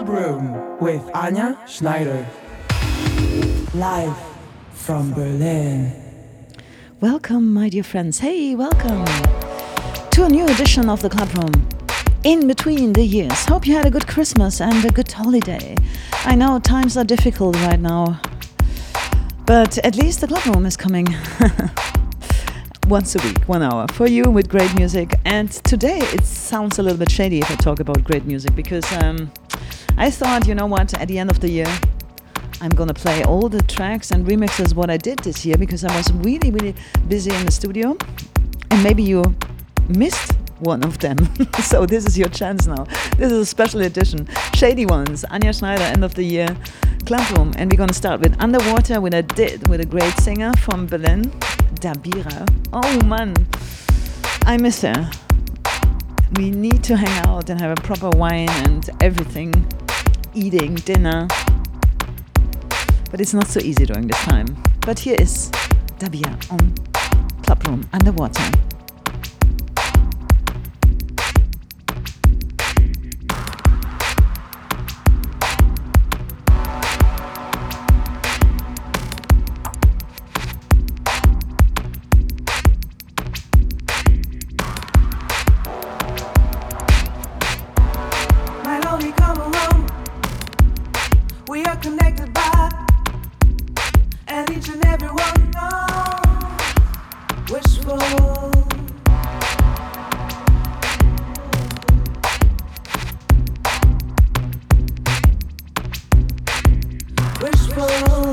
Club Room with Anja Schneider. Live from Berlin. Welcome, my dear friends. Hey, welcome to a new edition of the Club Room. In between the years. Hope you had a good Christmas and a good holiday. I know times are difficult right now, but at least the Club Room is coming. once a week, one hour for you with great music. And today it sounds a little bit shady if I talk about great music because um, I thought, you know what, at the end of the year, I'm gonna play all the tracks and remixes what I did this year because I was really, really busy in the studio. And maybe you missed one of them. so this is your chance now. This is a special edition. Shady ones, Anja Schneider, end of the year, Club Room. And we're gonna start with Underwater with a did with a great singer from Berlin, Dabira. Oh man, I miss her. We need to hang out and have a proper wine and everything, eating, dinner. But it's not so easy during this time. But here is Dabira on Club Room Underwater. Oh.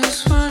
just want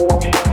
walking.